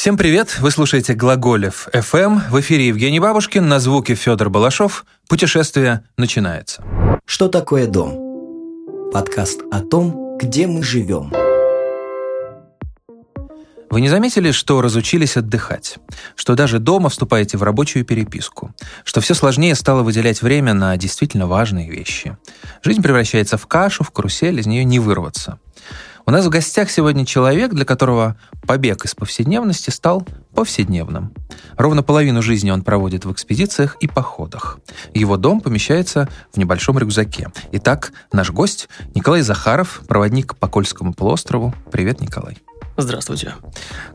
Всем привет! Вы слушаете Глаголев FM. В эфире Евгений Бабушкин, на звуке Федор Балашов. Путешествие начинается. Что такое дом? Подкаст о том, где мы живем. Вы не заметили, что разучились отдыхать? Что даже дома вступаете в рабочую переписку? Что все сложнее стало выделять время на действительно важные вещи? Жизнь превращается в кашу, в карусель, из нее не вырваться. У нас в гостях сегодня человек, для которого побег из повседневности стал повседневным. Ровно половину жизни он проводит в экспедициях и походах. Его дом помещается в небольшом рюкзаке. Итак, наш гость Николай Захаров, проводник по Кольскому полуострову. Привет, Николай. Здравствуйте.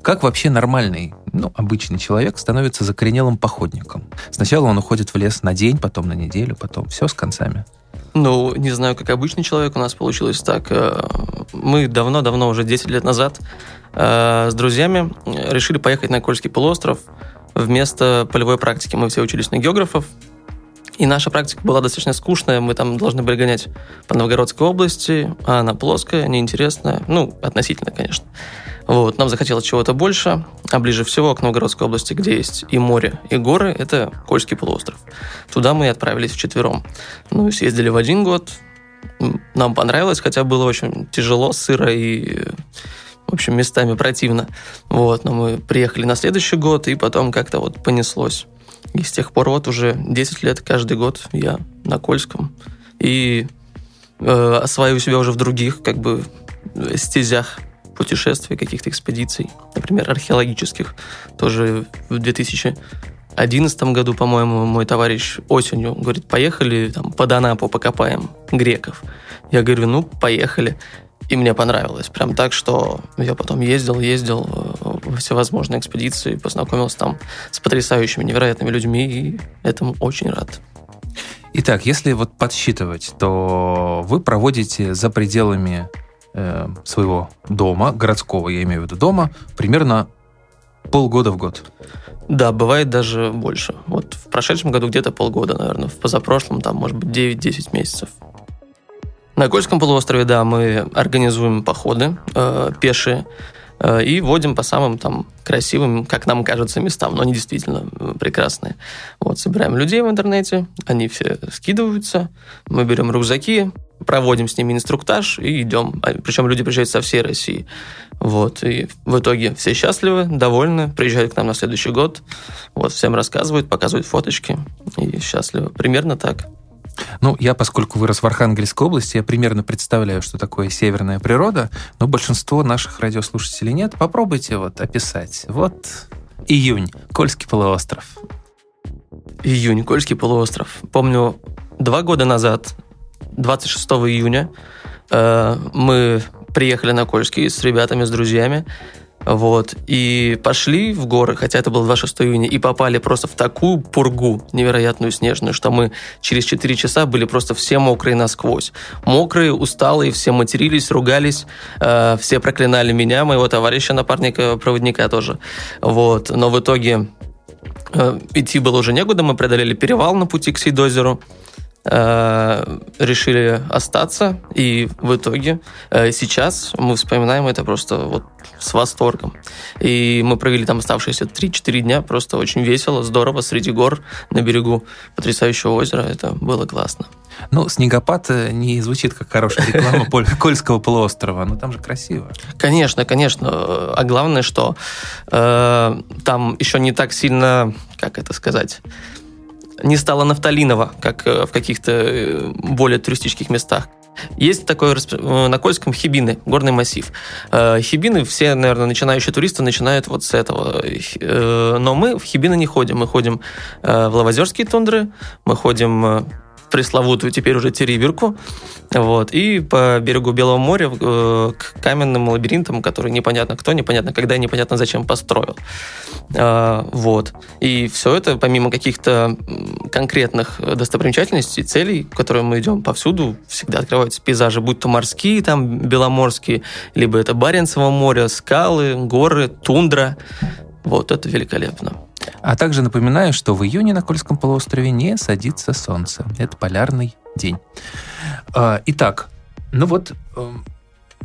Как вообще нормальный, ну, обычный человек становится закоренелым походником? Сначала он уходит в лес на день, потом на неделю, потом все с концами. Ну, не знаю, как обычный человек, у нас получилось так. Э, мы давно-давно, уже 10 лет назад, э, с друзьями решили поехать на Кольский полуостров вместо полевой практики. Мы все учились на географов, и наша практика была достаточно скучная. Мы там должны были гонять по Новгородской области, а она плоская, неинтересная. Ну, относительно, конечно. Вот, нам захотелось чего-то больше, а ближе всего к Новгородской области, где есть и море, и горы, это Кольский полуостров. Туда мы и отправились вчетвером. Ну, съездили в один год, нам понравилось, хотя было очень тяжело, сыро и в общем, местами противно. Вот, но мы приехали на следующий год, и потом как-то вот понеслось. И с тех пор вот уже 10 лет каждый год я на Кольском. И э, осваиваю себя уже в других как бы стезях путешествий, каких-то экспедиций, например, археологических. Тоже в 2011 году, по-моему, мой товарищ осенью говорит, поехали там под Анапу покопаем греков. Я говорю, ну, поехали. И мне понравилось. Прям так, что я потом ездил, ездил э, во всевозможные экспедиции, познакомился там с потрясающими, невероятными людьми, и этому очень рад. Итак, если вот подсчитывать, то вы проводите за пределами э, своего дома, городского, я имею в виду дома, примерно полгода в год. Да, бывает даже больше. Вот в прошедшем году где-то полгода, наверное. В позапрошлом там, может быть, 9-10 месяцев. На Кольском полуострове, да, мы организуем походы э, пешие и водим по самым там красивым, как нам кажется, местам, но они действительно э, прекрасные. Вот, собираем людей в интернете, они все скидываются, мы берем рюкзаки, проводим с ними инструктаж и идем. А, Причем люди приезжают со всей России. Вот. И в итоге все счастливы, довольны, приезжают к нам на следующий год. Вот, всем рассказывают, показывают фоточки и счастливы. Примерно так. Ну, я, поскольку вырос в Архангельской области, я примерно представляю, что такое северная природа, но большинство наших радиослушателей нет. Попробуйте вот описать. Вот июнь, Кольский полуостров. Июнь, Кольский полуостров. Помню, два года назад 26 июня э, мы приехали на Кольский с ребятами, с друзьями. Вот. И пошли в горы, хотя это было 26 июня, и попали просто в такую пургу невероятную снежную, что мы через 4 часа были просто все мокрые насквозь. Мокрые, усталые, все матерились, ругались, э, все проклинали меня, моего товарища, напарника, проводника тоже. Вот. Но в итоге э, идти было уже некуда, мы преодолели перевал на пути к Сейдозеру. Э, решили остаться, и в итоге э, сейчас мы вспоминаем это просто вот с восторгом. И мы провели там оставшиеся 3-4 дня, просто очень весело, здорово, среди гор, на берегу потрясающего озера, это было классно. Ну, снегопад э, не звучит как хорошая реклама Кольского полуострова, но там же красиво. Конечно, конечно. А главное, что э, там еще не так сильно, как это сказать, не стало нафталиново, как э, в каких-то э, более туристических местах. Есть такой э, на Кольском хибины, горный массив. Хибины все, наверное, начинающие туристы начинают вот с этого. Но мы в хибины не ходим. Мы ходим в Лавозерские тундры, мы ходим пресловутую теперь уже Териберку, вот, и по берегу Белого моря э, к каменным лабиринтам, которые непонятно кто, непонятно когда, непонятно зачем построил. Э, вот. И все это, помимо каких-то конкретных достопримечательностей, целей, к которым мы идем повсюду, всегда открываются пейзажи, будь то морские, там, беломорские, либо это Баренцево море, скалы, горы, тундра. Вот, это великолепно. А также напоминаю, что в июне на Кольском полуострове не садится солнце. Это полярный день. А, итак, ну вот, эм,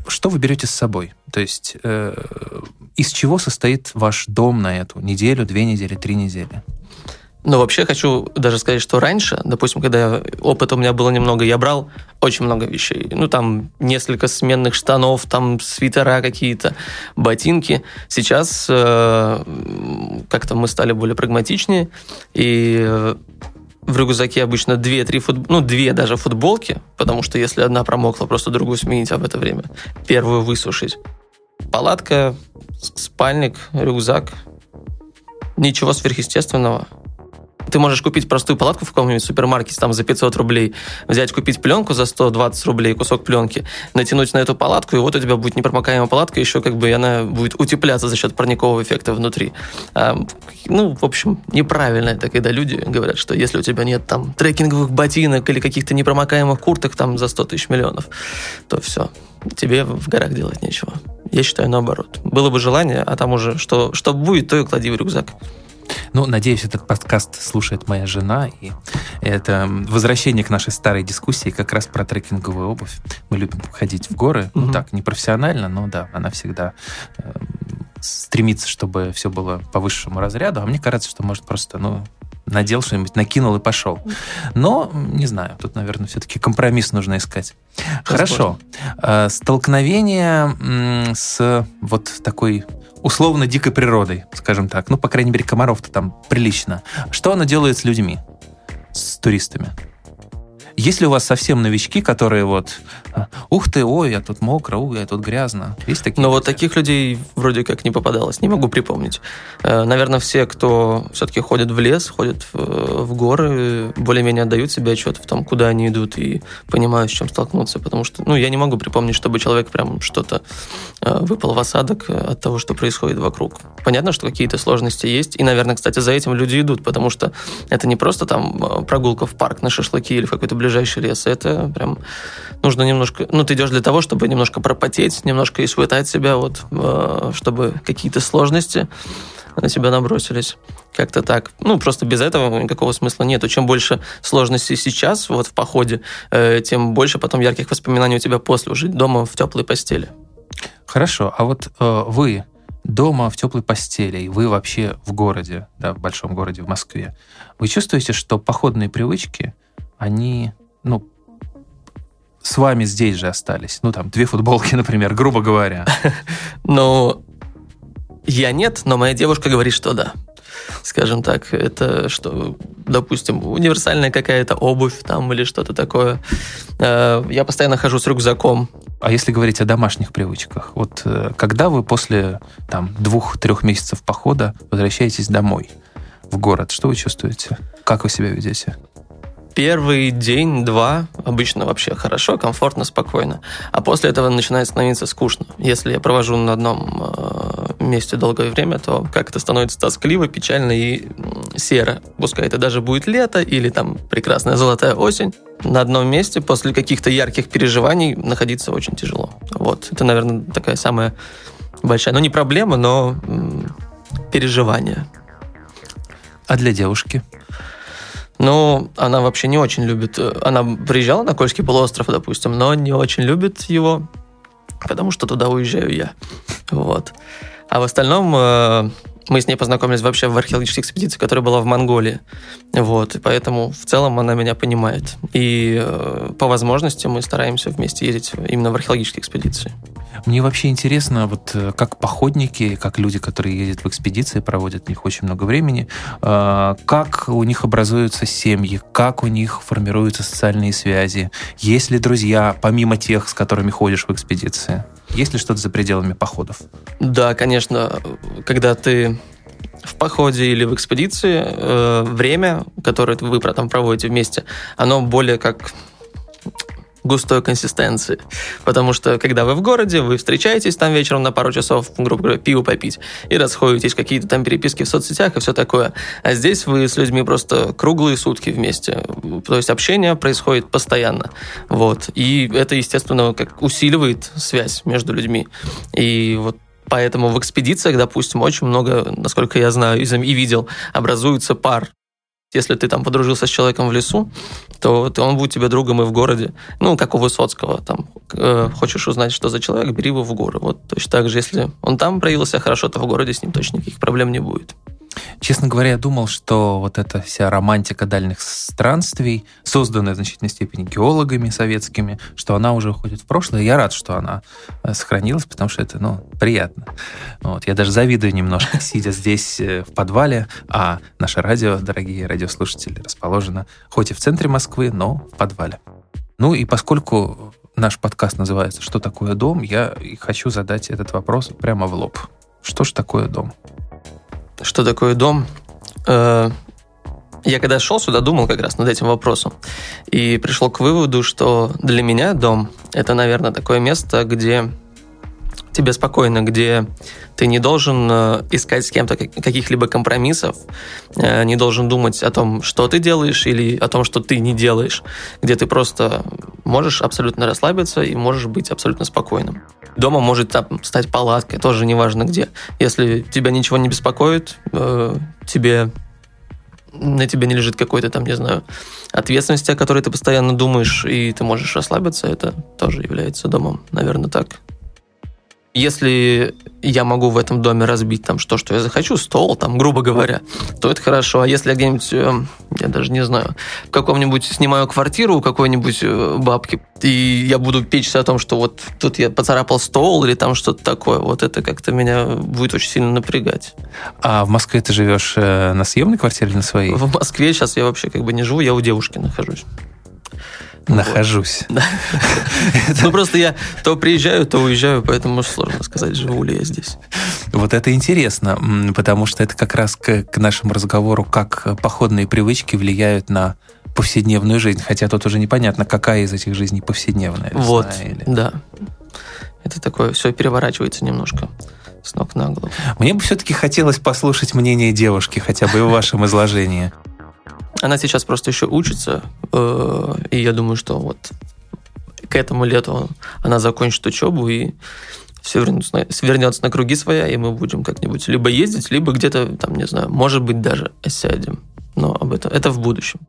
что вы берете с собой? То есть э, из чего состоит ваш дом на эту неделю, две недели, три недели? Но вообще хочу даже сказать, что раньше, допустим, когда опыта у меня было немного, я брал очень много вещей. Ну, там несколько сменных штанов, там свитера какие-то, ботинки. Сейчас э, как-то мы стали более прагматичнее, и э, в рюкзаке обычно две-три фут... ну, две даже футболки, потому что если одна промокла, просто другую сменить, а в это время первую высушить. Палатка, спальник, рюкзак. Ничего сверхъестественного. Ты можешь купить простую палатку в каком-нибудь супермаркете там за 500 рублей, взять, купить пленку за 120 рублей, кусок пленки, натянуть на эту палатку, и вот у тебя будет непромокаемая палатка, еще как бы она будет утепляться за счет парникового эффекта внутри. А, ну, в общем, неправильно это, когда люди говорят, что если у тебя нет там трекинговых ботинок или каких-то непромокаемых курток там за 100 тысяч миллионов, то все, тебе в горах делать нечего. Я считаю наоборот. Было бы желание, а там уже что, что будет, то и клади в рюкзак. Ну, надеюсь, этот подкаст слушает моя жена, и это возвращение к нашей старой дискуссии как раз про трекинговую обувь. Мы любим ходить в горы, mm-hmm. ну так, не профессионально, но да, она всегда э, стремится, чтобы все было по высшему разряду, а мне кажется, что может просто, ну, надел что-нибудь, накинул и пошел. Но, не знаю, тут, наверное, все-таки компромисс нужно искать. Возможно. Хорошо. Э, столкновение с вот такой условно дикой природой, скажем так. Ну, по крайней мере, комаров-то там прилично. Что она делает с людьми, с туристами? Если у вас совсем новички, которые вот, а, ух ты, ой, я тут мокро, ой, я тут грязно. Есть такие? Но вот таких людей вроде как не попадалось, не могу припомнить. Э, наверное, все, кто все-таки ходит в лес, ходят в горы, более-менее отдают себе отчет в том, куда они идут и понимают, с чем столкнуться, потому что, ну, я не могу припомнить, чтобы человек прям что-то э, выпал в осадок от того, что происходит вокруг. Понятно, что какие-то сложности есть, и, наверное, кстати, за этим люди идут, потому что это не просто там э, прогулка в парк на шашлыки или в какой-то ближайший ближайший лес. Это прям нужно немножко... Ну, ты идешь для того, чтобы немножко пропотеть, немножко испытать себя, вот, э, чтобы какие-то сложности на себя набросились. Как-то так. Ну, просто без этого никакого смысла нет. Чем больше сложностей сейчас, вот в походе, э, тем больше потом ярких воспоминаний у тебя после, уже дома в теплой постели. Хорошо. А вот э, вы дома в теплой постели, вы вообще в городе, да, в большом городе, в Москве, вы чувствуете, что походные привычки, они ну, с вами здесь же остались? Ну, там, две футболки, например, грубо говоря. Ну, я нет, но моя девушка говорит, что да. Скажем так, это что, допустим, универсальная какая-то обувь там или что-то такое. Э, я постоянно хожу с рюкзаком. А если говорить о домашних привычках, вот э, когда вы после там двух-трех месяцев похода возвращаетесь домой в город, что вы чувствуете? Как вы себя ведете? Первый день-два обычно вообще хорошо, комфортно, спокойно. А после этого начинает становиться скучно. Если я провожу на одном э, месте долгое время, то как это становится тоскливо, печально и серо. Пускай это даже будет лето или там прекрасная золотая осень. На одном месте после каких-то ярких переживаний находиться очень тяжело. Вот. Это, наверное, такая самая большая, ну не проблема, но переживание. А для девушки? Ну, она вообще не очень любит... Э, она приезжала на Кольский полуостров, допустим, но не очень любит его, потому что туда уезжаю я. Вот. А в остальном э, мы с ней познакомились вообще в археологической экспедиции, которая была в Монголии. Вот, и поэтому в целом она меня понимает. И э, по возможности мы стараемся вместе ездить именно в археологические экспедиции. Мне вообще интересно, вот э, как походники, как люди, которые ездят в экспедиции, проводят в них очень много времени, э, как у них образуются семьи, как у них формируются социальные связи, есть ли друзья, помимо тех, с которыми ходишь в экспедиции? Есть ли что-то за пределами походов? Да, конечно. Когда ты в походе или в экспедиции, э, время, которое вы там проводите вместе, оно более как густой консистенции. Потому что, когда вы в городе, вы встречаетесь там вечером на пару часов, грубо говоря, пиво попить, и расходитесь, какие-то там переписки в соцсетях и все такое. А здесь вы с людьми просто круглые сутки вместе. То есть общение происходит постоянно. Вот. И это, естественно, как усиливает связь между людьми. И вот Поэтому в экспедициях, допустим, очень много, насколько я знаю и видел, образуется пар Если ты там подружился с человеком в лесу, то, он будет тебе другом и в городе. Ну, как у Высоцкого. Там, э, хочешь узнать, что за человек, бери его в горы. Вот точно так же, если он там проявил себя хорошо, то в городе с ним точно никаких проблем не будет. Честно говоря, я думал, что вот эта вся романтика дальних странствий, созданная в значительной степени геологами советскими, что она уже уходит в прошлое. Я рад, что она э, сохранилась, потому что это, ну, приятно. Вот. Я даже завидую немножко, сидя здесь э, в подвале, а наше радио, дорогие радиослушатели, расположено хоть и в центре Москвы, но в подвале. Ну и поскольку наш подкаст называется «Что такое дом?», я хочу задать этот вопрос прямо в лоб. Что ж такое дом? Что такое дом. Э, я когда шел сюда, думал как раз над этим вопросом. И пришел к выводу, что для меня дом – это, наверное, такое место, где тебе спокойно, где ты не должен э, искать с кем-то каких-либо компромиссов, э, не должен думать о том, что ты делаешь или о том, что ты не делаешь, где ты просто можешь абсолютно расслабиться и можешь быть абсолютно спокойным. Дома может там, стать палаткой, тоже неважно где. Если тебя ничего не беспокоит, э, тебе на тебе не лежит какой-то там, не знаю, ответственности, о которой ты постоянно думаешь, и ты можешь расслабиться, это тоже является домом, наверное, так. Если я могу в этом доме разбить там что, что я захочу, стол, там, грубо говоря, то это хорошо. А если я где-нибудь, э, я даже не знаю, в каком-нибудь снимаю квартиру у какой-нибудь э, бабки, и я буду печься о том, что вот тут я поцарапал стол или там что-то такое, вот это как-то меня будет очень сильно напрягать. А в Москве ты живешь э, на съемной квартире или на своей? В Москве сейчас я вообще как бы не живу, я у девушки нахожусь. Нахожусь. Ну, просто я то приезжаю, то уезжаю, поэтому сложно сказать, живу ли я здесь. Вот это интересно, потому что это как раз к, к нашему разговору, как походные привычки влияют на повседневную жизнь, хотя тут уже непонятно, какая из этих жизней повседневная. Вот, или... да. Это такое, все переворачивается немножко с ног на голову. Мне бы все-таки хотелось послушать мнение девушки, хотя бы в вашем изложении. Она сейчас просто еще учится, э, и я думаю, что вот к этому лету она закончит учебу и все вернется на, вернется на круги своя, и мы будем как-нибудь либо ездить, либо где-то, там, не знаю, может быть, даже осядем. Но об этом это в будущем.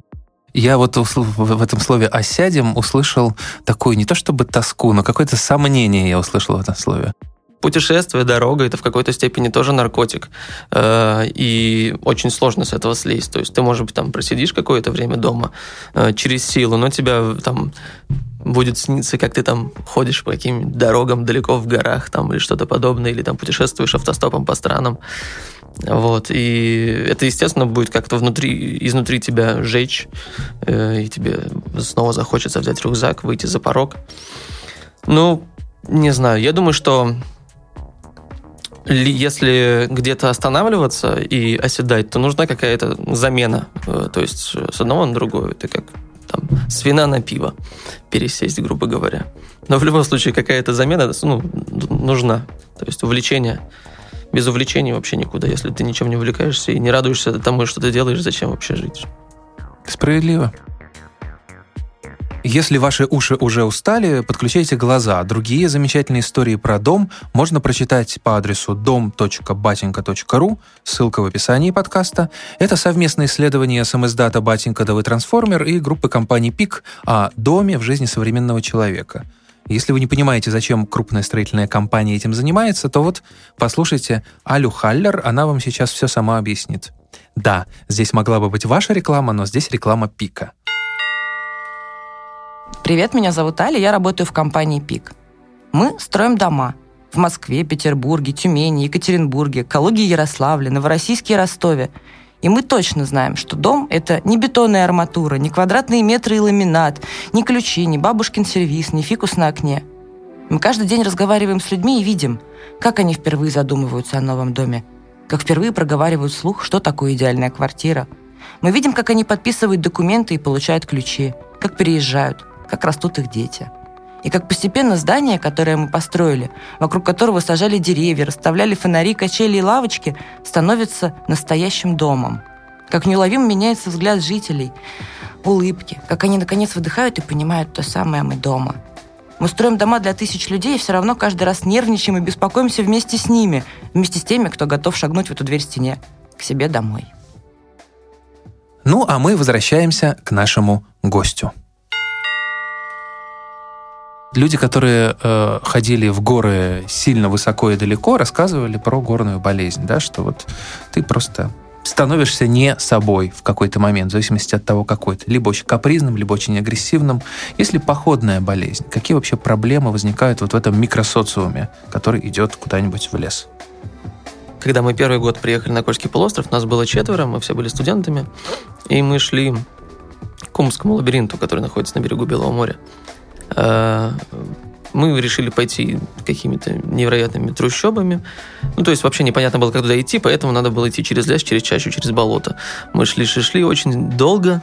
Я вот в этом слове «осядем» услышал такую не то чтобы тоску, но какое-то сомнение я услышал в этом слове путешествие, дорога, это в какой-то степени тоже наркотик. Э, и очень сложно с этого слезть. То есть ты, может быть, там просидишь какое-то время дома э, через силу, но тебя там будет сниться, как ты там ходишь по каким-нибудь дорогам далеко в горах там или что-то подобное, или там путешествуешь автостопом по странам. Вот, и это, естественно, будет как-то внутри, изнутри тебя жечь, э, и тебе снова захочется взять рюкзак, выйти за порог. Ну, не знаю, я думаю, что если где-то останавливаться и оседать, то нужна какая-то замена. Э, то есть э, с одного на другое. Это как там, с вина на пиво пересесть, грубо говоря. Но в любом случае какая-то замена ну, нужна. То есть увлечение. Без увлечения вообще никуда. Если ты ничем не увлекаешься и не радуешься тому, что ты делаешь, зачем вообще жить? Справедливо. Если ваши уши уже устали, подключайте глаза. Другие замечательные истории про дом можно прочитать по адресу dom.batinka.ru, ссылка в описании подкаста. Это совместное исследование СМС-дата Батенька ДВ Трансформер и группы компаний ПИК о доме в жизни современного человека. Если вы не понимаете, зачем крупная строительная компания этим занимается, то вот послушайте Алю Халлер, она вам сейчас все сама объяснит. Да, здесь могла бы быть ваша реклама, но здесь реклама Пика. Привет, меня зовут Аля, я работаю в компании ПИК. Мы строим дома в Москве, Петербурге, Тюмени, Екатеринбурге, Калуге, Ярославле, Новороссийске и Ростове. И мы точно знаем, что дом – это не бетонная арматура, не квадратные метры и ламинат, не ключи, не бабушкин сервис, не фикус на окне. Мы каждый день разговариваем с людьми и видим, как они впервые задумываются о новом доме, как впервые проговаривают слух, что такое идеальная квартира. Мы видим, как они подписывают документы и получают ключи, как переезжают – как растут их дети. И как постепенно здание, которое мы построили, вокруг которого сажали деревья, расставляли фонари, качели и лавочки, становится настоящим домом. Как неуловимо меняется взгляд жителей, улыбки, как они наконец выдыхают и понимают то самое «мы дома». Мы строим дома для тысяч людей, и все равно каждый раз нервничаем и беспокоимся вместе с ними, вместе с теми, кто готов шагнуть в эту дверь стене, к себе домой. Ну, а мы возвращаемся к нашему гостю. Люди, которые э, ходили в горы сильно высоко и далеко, рассказывали про горную болезнь, да, что вот ты просто становишься не собой в какой-то момент, в зависимости от того, какой ты. Либо очень капризным, либо очень агрессивным. Если походная болезнь, какие вообще проблемы возникают вот в этом микросоциуме, который идет куда-нибудь в лес? Когда мы первый год приехали на Кольский полуостров, нас было четверо, мы все были студентами, и мы шли к Кумскому лабиринту, который находится на берегу Белого моря. Э, мы решили пойти какими-то невероятными трущобами. Ну, то есть вообще непонятно было, как туда идти, поэтому надо было идти через лес, через чащу, через болото. Мы шли, шли, шли очень долго,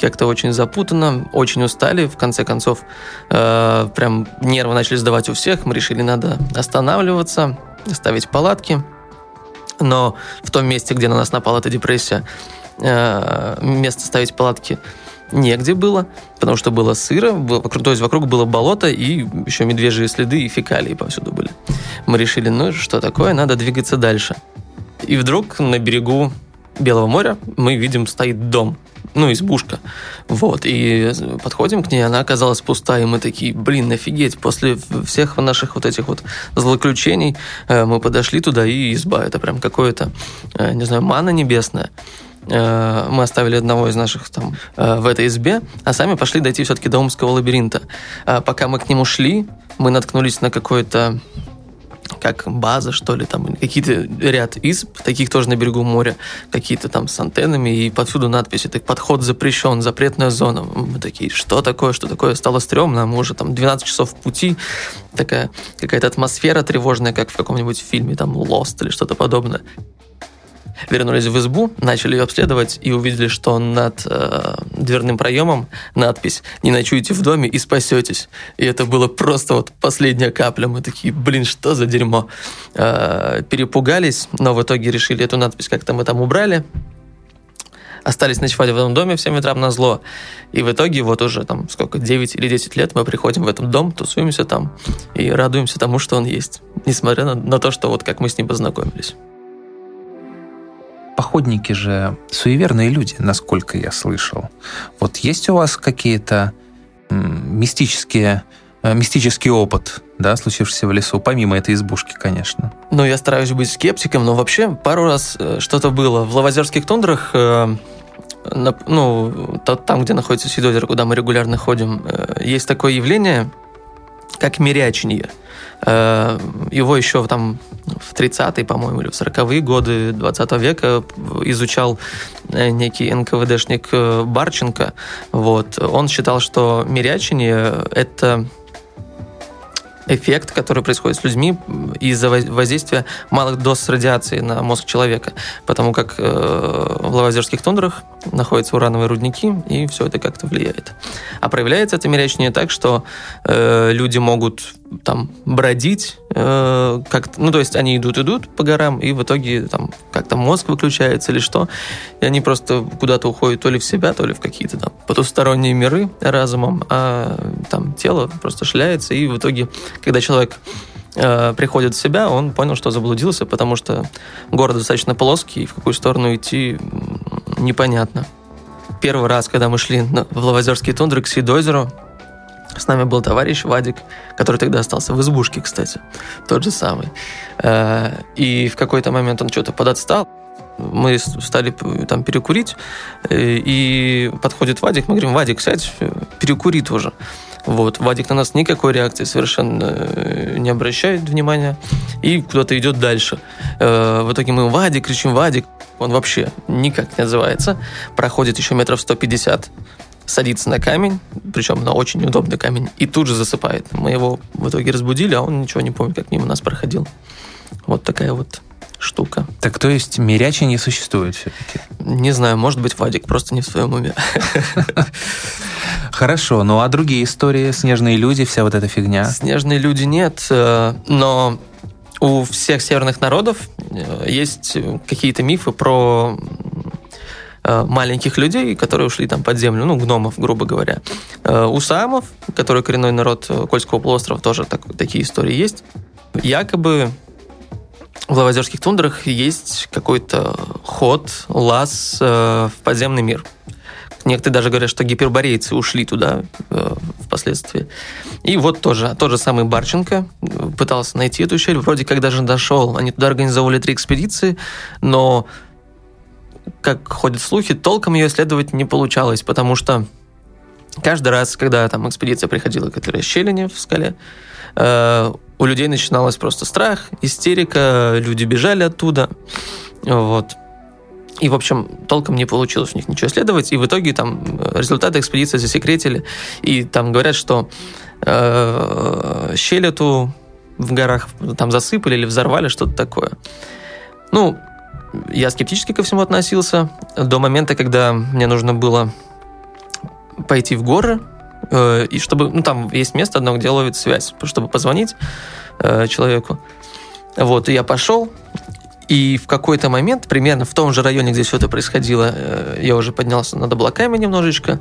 как-то очень запутанно, очень устали. В конце концов, э, прям нервы начали сдавать у всех. Мы решили, надо останавливаться, ставить палатки. Но в том месте, где на нас напала эта депрессия, э, место ставить палатки – негде было, потому что было сыро, было, то есть вокруг было болото и еще медвежьи следы и фекалии повсюду были. Мы решили, ну что такое, надо двигаться дальше. И вдруг на берегу Белого моря мы видим стоит дом, ну, избушка. Вот, и подходим к ней, она оказалась пустая, и мы такие, блин, офигеть, после всех наших вот этих вот злоключений э, мы подошли туда, и изба, это прям какое-то, э, не знаю, мана небесная. Э, мы оставили одного из наших там э, в этой избе, а сами пошли дойти все-таки до Омского лабиринта. А пока мы к нему шли, мы наткнулись на какое-то как база, что ли, там какие-то ряд изб, таких тоже на берегу моря, какие-то там с антеннами, и повсюду надписи, так подход запрещен, запретная зона. Мы такие, что такое, что такое? Стало стрёмно, мы уже там 12 часов в пути, такая какая-то атмосфера тревожная, как в каком-нибудь фильме, там, Lost или что-то подобное. Вернулись в избу, начали ее обследовать и увидели, что над э, дверным проемом надпись «Не ночуйте в доме и спасетесь». И это было просто вот последняя капля. Мы такие, блин, что за дерьмо. Э, перепугались, но в итоге решили эту надпись как-то мы там убрали остались ночевать в этом доме в 7 утра на зло. И в итоге вот уже там сколько, 9 или 10 лет мы приходим в этот дом, тусуемся там и радуемся тому, что он есть. Несмотря на, на то, что вот как мы с ним познакомились походники же суеверные люди, насколько я слышал. Вот есть у вас какие-то мистические э, мистический опыт, да, случившийся в лесу, помимо этой избушки, конечно. Ну, я стараюсь быть скептиком, но вообще пару раз э, что-то было. В Лавозерских тундрах, э, ну, там, где находится Сидозеро, куда мы регулярно ходим, есть такое явление, как Э, его еще там в 30-е, по-моему, или в 40-е годы 20 века изучал э, некий НКВДшник э, Барченко. Вот. Он считал, что мирячение – это эффект, который происходит с людьми из-за воздействия малых доз радиации на мозг человека, потому как э, в лавазерских тундрах находятся урановые рудники, и все это как-то влияет. А проявляется это мерячнее так, что люди могут там бродить, э, как ну то есть они идут идут по горам и в итоге там как-то мозг выключается или что, и они просто куда-то уходят то ли в себя, то ли в какие-то там потусторонние миры разумом, а там тело просто шляется и в итоге, когда человек э, приходит в себя, он понял, что заблудился, потому что город достаточно плоский, и в какую сторону идти непонятно. Первый раз, когда мы шли в Лавозерские тундры к Сидозеру, с нами был товарищ Вадик, который тогда остался в избушке, кстати, тот же самый. Э, и в какой-то момент он что-то подотстал. Мы стали там перекурить, э, и подходит Вадик, мы говорим, Вадик, сядь, перекури тоже. Вот. Вадик на нас никакой реакции совершенно э, не обращает внимания и куда-то идет дальше. В итоге мы Вадик кричим, Вадик. Он вообще никак не отзывается. Проходит еще метров 150 садится на камень, причем на очень неудобный камень, и тут же засыпает. Мы его в итоге разбудили, а он ничего не помнит, как мимо нас проходил. Вот такая вот штука. Так то есть мирячи не существует все-таки? Не знаю, может быть, Вадик просто не в своем уме. Хорошо, ну а другие истории, снежные люди, вся вот эта фигня? Снежные люди нет, э, но у всех северных народов э, есть какие-то мифы про маленьких людей, которые ушли там под землю, ну, гномов, грубо говоря. Э, у саамов, который коренной народ Кольского полуострова, тоже так, такие истории есть. Якобы в Лавозерских тундрах есть какой-то ход, лаз э, в подземный мир. Некоторые даже говорят, что гиперборейцы ушли туда э, впоследствии. И вот тоже тот же самый Барченко пытался найти эту щель. Вроде как даже дошел. Они туда организовали три экспедиции, но, как ходят слухи, толком ее исследовать не получалось, потому что каждый раз, когда там экспедиция приходила к этой расщелине в скале, э, у людей начиналось просто страх, истерика, люди бежали оттуда. Вот. И, в общем, толком не получилось у них ничего исследовать. И в итоге там э, результаты экспедиции засекретили. И там говорят, что э, щель эту в горах там засыпали или взорвали, что-то такое. Ну, я скептически ко всему относился до момента, когда мне нужно было пойти в горы, э, и чтобы, ну, там есть место одно, где ловит связь, чтобы позвонить э, человеку. Вот, и я пошел, и в какой-то момент, примерно в том же районе, где все это происходило, э, я уже поднялся над облаками немножечко,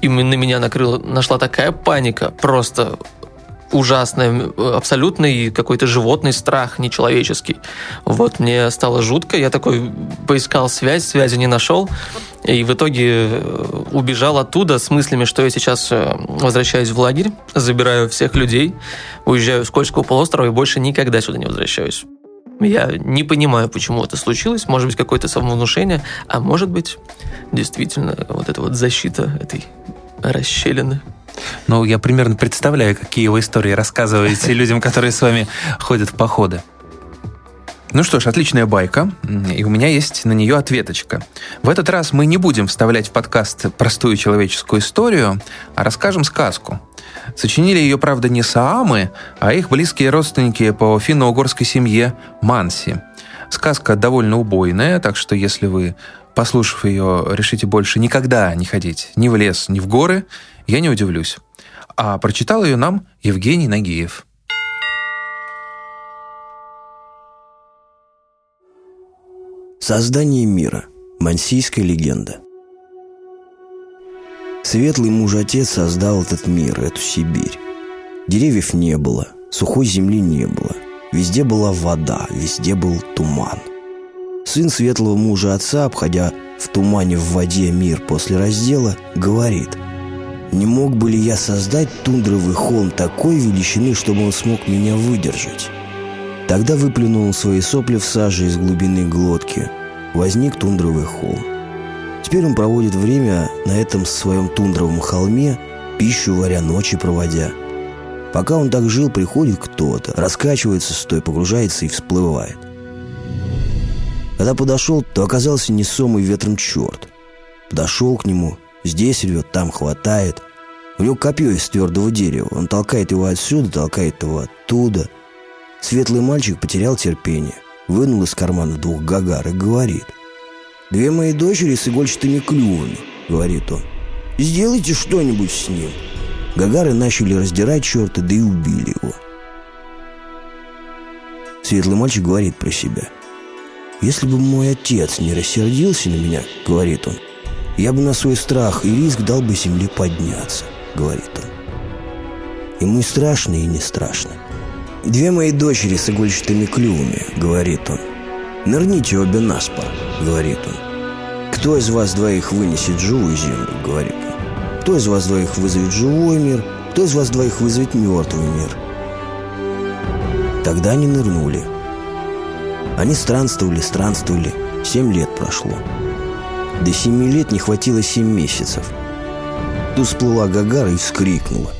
и на меня накрыла, нашла такая паника, просто ужасная, абсолютный какой-то животный страх, нечеловеческий. Вот, мне стало жутко, я такой поискал связь, связи не нашел, и в итоге э, убежал оттуда с мыслями, что я сейчас э, возвращаюсь в лагерь, забираю всех людей, уезжаю с Кольского полуострова и больше никогда сюда не возвращаюсь. Я не понимаю, почему это случилось. Может быть, какое-то самовнушение, а может быть, действительно, вот эта вот защита этой расщелины. Ну, я примерно представляю, какие вы истории рассказываете людям, которые с вами ходят в походы. Ну что ж, отличная байка, и у меня есть на нее ответочка. В этот раз мы не будем вставлять в подкаст простую человеческую историю, а расскажем сказку. Сочинили ее, правда, не Саамы, а их близкие родственники по финно-угорской семье Манси. Сказка довольно убойная, так что если вы, послушав ее, решите больше никогда не ходить ни в лес, ни в горы, я не удивлюсь. А прочитал ее нам Евгений Нагиев. Создание мира. Мансийская легенда. Светлый муж-отец создал этот мир, эту Сибирь. Деревьев не было, сухой земли не было. Везде была вода, везде был туман. Сын светлого мужа отца, обходя в тумане в воде мир после раздела, говорит «Не мог бы ли я создать тундровый холм такой величины, чтобы он смог меня выдержать?» Тогда выплюнул свои сопли в саже из глубины глотки. Возник тундровый холм. Теперь он проводит время на этом своем тундровом холме, пищу варя ночи проводя. Пока он так жил, приходит кто-то, раскачивается стой, погружается и всплывает. Когда подошел, то оказался несомый ветром черт. Подошел к нему, здесь рвет, там хватает. У него копье из твердого дерева. Он толкает его отсюда, толкает его оттуда. Светлый мальчик потерял терпение. Вынул из кармана двух гагар и говорит – «Две мои дочери с игольчатыми клювами», — говорит он. «Сделайте что-нибудь с ним». Гагары начали раздирать черта, да и убили его. Светлый мальчик говорит про себя. «Если бы мой отец не рассердился на меня, — говорит он, — я бы на свой страх и риск дал бы земле подняться», — говорит он. Ему и страшно, и не страшно. «Две мои дочери с игольчатыми клювами», — говорит он. «Нырните обе на спор», — говорит он. «Кто из вас двоих вынесет живую землю?» — говорит он. «Кто из вас двоих вызовет живой мир? Кто из вас двоих вызовет мертвый мир?» Тогда они нырнули. Они странствовали, странствовали. Семь лет прошло. До семи лет не хватило семь месяцев. Тут всплыла Гагара и вскрикнула.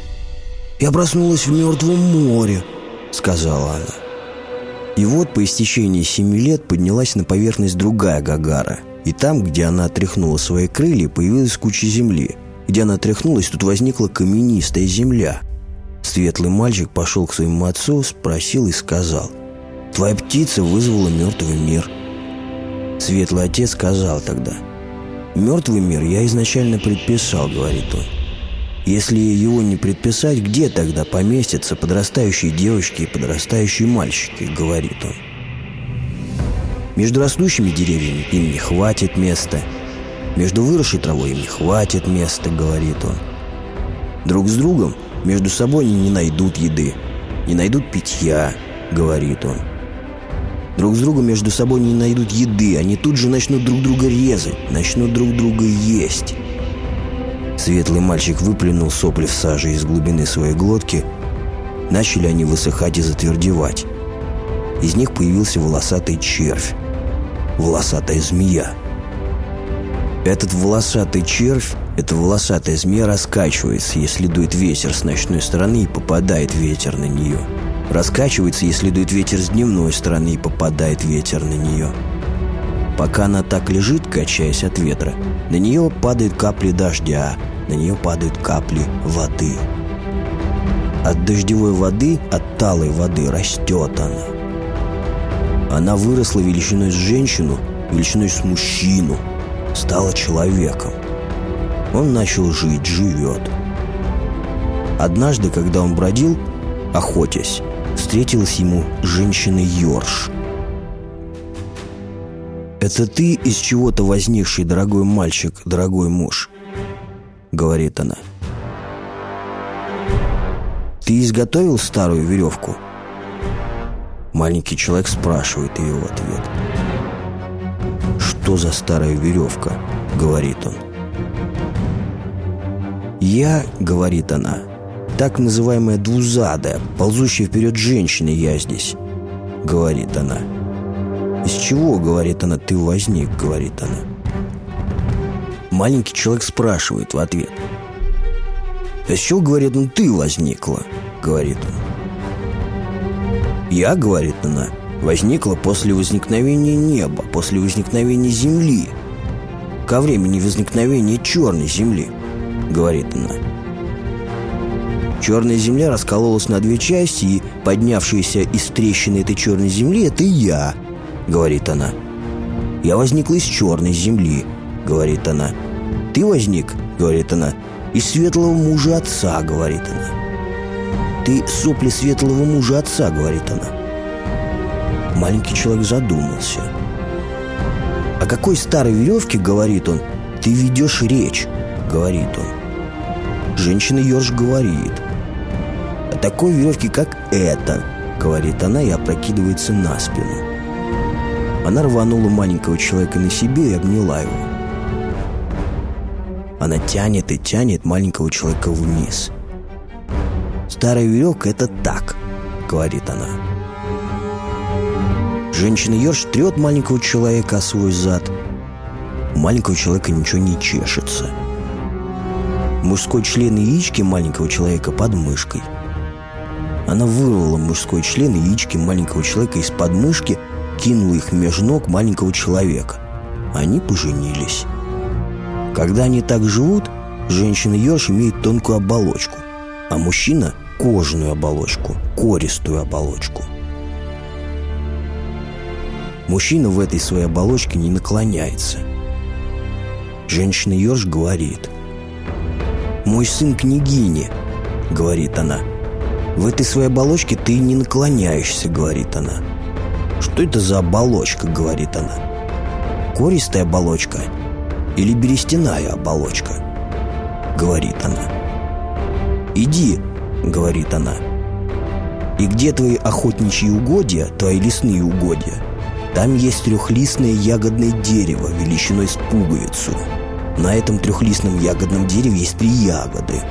«Я проснулась в мертвом море», — сказала она. И вот по истечении семи лет поднялась на поверхность другая Гагара. И там, где она отряхнула свои крылья, появилась куча земли. Где она отряхнулась, тут возникла каменистая земля. Светлый мальчик пошел к своему отцу, спросил и сказал, «Твоя птица вызвала мертвый мир». Светлый отец сказал тогда, «Мертвый мир я изначально предписал», — говорит он. Если его не предписать, где тогда поместятся подрастающие девочки и подрастающие мальчики, говорит он. Между растущими деревьями им не хватит места. Между выросшей травой им не хватит места, говорит он. Друг с другом между собой они не найдут еды, не найдут питья, говорит он. Друг с другом между собой не найдут еды, они тут же начнут друг друга резать, начнут друг друга есть. Светлый мальчик выплюнул сопли в саже из глубины своей глотки. Начали они высыхать и затвердевать. Из них появился волосатый червь, волосатая змея. Этот волосатый червь, эта волосатая змея раскачивается, если дует ветер с ночной стороны и попадает ветер на нее. Раскачивается, если дует ветер с дневной стороны и попадает ветер на нее. Пока она так лежит, качаясь от ветра, на нее падают капли дождя, на нее падают капли воды. От дождевой воды, от талой воды растет она. Она выросла величиной с женщину, величиной с мужчину – стала человеком. Он начал жить, живет. Однажды, когда он бродил, охотясь, встретилась ему женщина-ёрш. «Это ты из чего-то возникший, дорогой мальчик, дорогой муж», — говорит она. «Ты изготовил старую веревку?» Маленький человек спрашивает ее в ответ что за старая веревка?» — говорит он. «Я», — говорит она, — «так называемая двузадая, ползущая вперед женщина я здесь», — говорит она. «Из чего, — говорит она, — ты возник?» — говорит она. Маленький человек спрашивает в ответ. «А с чего, — говорит он, — ты возникла?» — говорит он. «Я, — говорит она, — возникла после возникновения неба, после возникновения Земли, ко времени возникновения черной Земли, говорит она. Черная Земля раскололась на две части, и поднявшаяся из трещины этой черной Земли — это я, говорит она. Я возникла из черной Земли, говорит она. Ты возник, говорит она, из светлого мужа отца, говорит она. Ты сопли светлого мужа отца, говорит она. Маленький человек задумался. «О какой старой веревке, — говорит он, — ты ведешь речь?» — говорит он. Женщина Ёрш говорит. «О такой веревке, как эта», — говорит она и опрокидывается на спину. Она рванула маленького человека на себе и обняла его. Она тянет и тянет маленького человека вниз. «Старая веревка — это так», — говорит она. Женщина-ерш трет маленького человека о свой зад. У маленького человека ничего не чешется. Мужской член яички маленького человека под мышкой. Она вырвала мужской член яички маленького человека из под мышки, кинула их между ног маленького человека. Они поженились. Когда они так живут, женщина-ерш имеет тонкую оболочку, а мужчина – кожаную оболочку, користую оболочку – Мужчина в этой своей оболочке не наклоняется. Женщина-ерш говорит. «Мой сын княгини», — говорит она. «В этой своей оболочке ты не наклоняешься», — говорит она. «Что это за оболочка?» — говорит она. «Користая оболочка или берестяная оболочка?» — говорит она. «Иди», — говорит она. «И где твои охотничьи угодья, твои лесные угодья?» Там есть трехлистное ягодное дерево величиной с пуговицу. На этом трехлистном ягодном дереве есть три ягоды.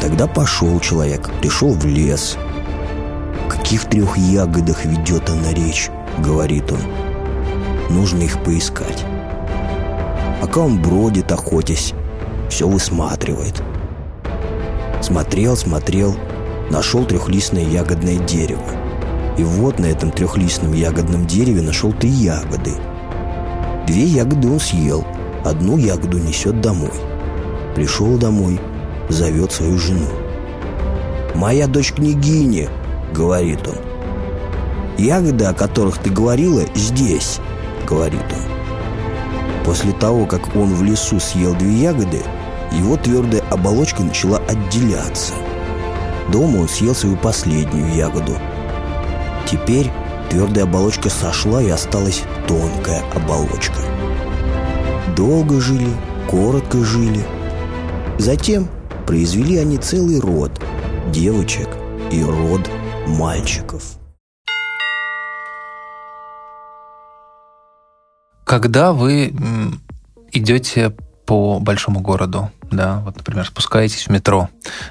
Тогда пошел человек, пришел в лес. «В каких трех ягодах ведет она речь?» — говорит он. «Нужно их поискать». Пока он бродит, охотясь, все высматривает. Смотрел, смотрел, нашел трехлистное ягодное дерево. И вот на этом трехлистном ягодном дереве нашел три ягоды. Две ягоды он съел, одну ягоду несет домой. Пришел домой, зовет свою жену. «Моя дочь княгиня», — говорит он. «Ягоды, о которых ты говорила, здесь», — говорит он. После того, как он в лесу съел две ягоды, его твердая оболочка начала отделяться. Дома он съел свою последнюю ягоду — Теперь твердая оболочка сошла и осталась тонкая оболочка. Долго жили, коротко жили. Затем произвели они целый род девочек и род мальчиков. Когда вы идете по большому городу, да, вот, например, спускаетесь в метро,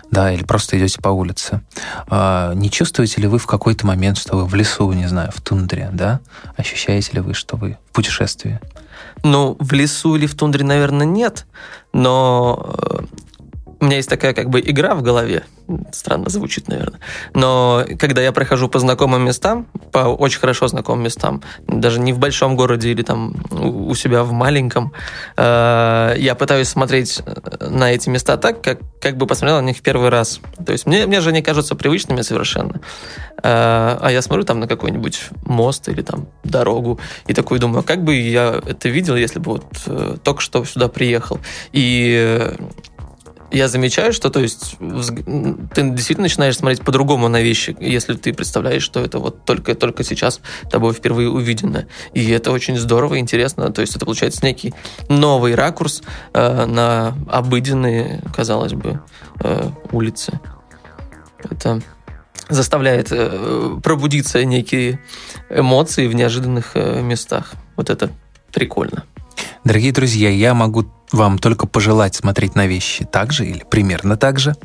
да, или просто идете по улице, а, не чувствуете ли вы в какой-то момент, что вы в лесу, не знаю, в тундре, да? Ощущаете ли вы, что вы в путешествии? Ну, в лесу или в тундре, наверное, нет, но э, у меня есть такая как бы игра в голове, странно звучит, наверное, но когда я прохожу по знакомым местам, по очень хорошо знакомым местам, даже не в большом городе или там у себя в маленьком, э, я пытаюсь смотреть на эти места так, как, как бы посмотрел на них в первый раз. То есть мне, мне же они кажутся привычными совершенно. Э, а я смотрю там на какой-нибудь мост или там дорогу и такой думаю, как бы я это видел, если бы вот э, только что сюда приехал. И я замечаю, что то есть ты действительно начинаешь смотреть по-другому на вещи, если ты представляешь, что это вот только-только сейчас тобой впервые увидено. И это очень здорово интересно. То есть это получается некий новый ракурс э, на обыденные, казалось бы, э, улицы. Это заставляет э, пробудиться некие эмоции в неожиданных э, местах. Вот это прикольно. Дорогие друзья, я могу вам только пожелать смотреть на вещи так же или примерно так же.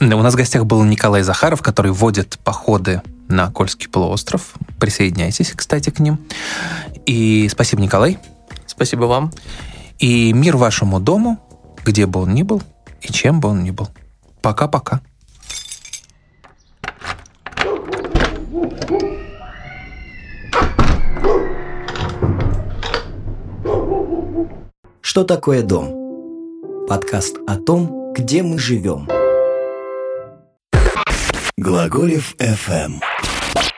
У нас в гостях был Николай Захаров, который водит походы на Кольский полуостров. Присоединяйтесь, кстати, к ним. И спасибо, Николай. Спасибо вам. И мир вашему дому, где бы он ни был и чем бы он ни был. Пока-пока. Что такое дом? Подкаст о том, где мы живем. Глаголев FM.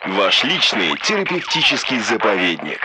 Ваш личный терапевтический заповедник.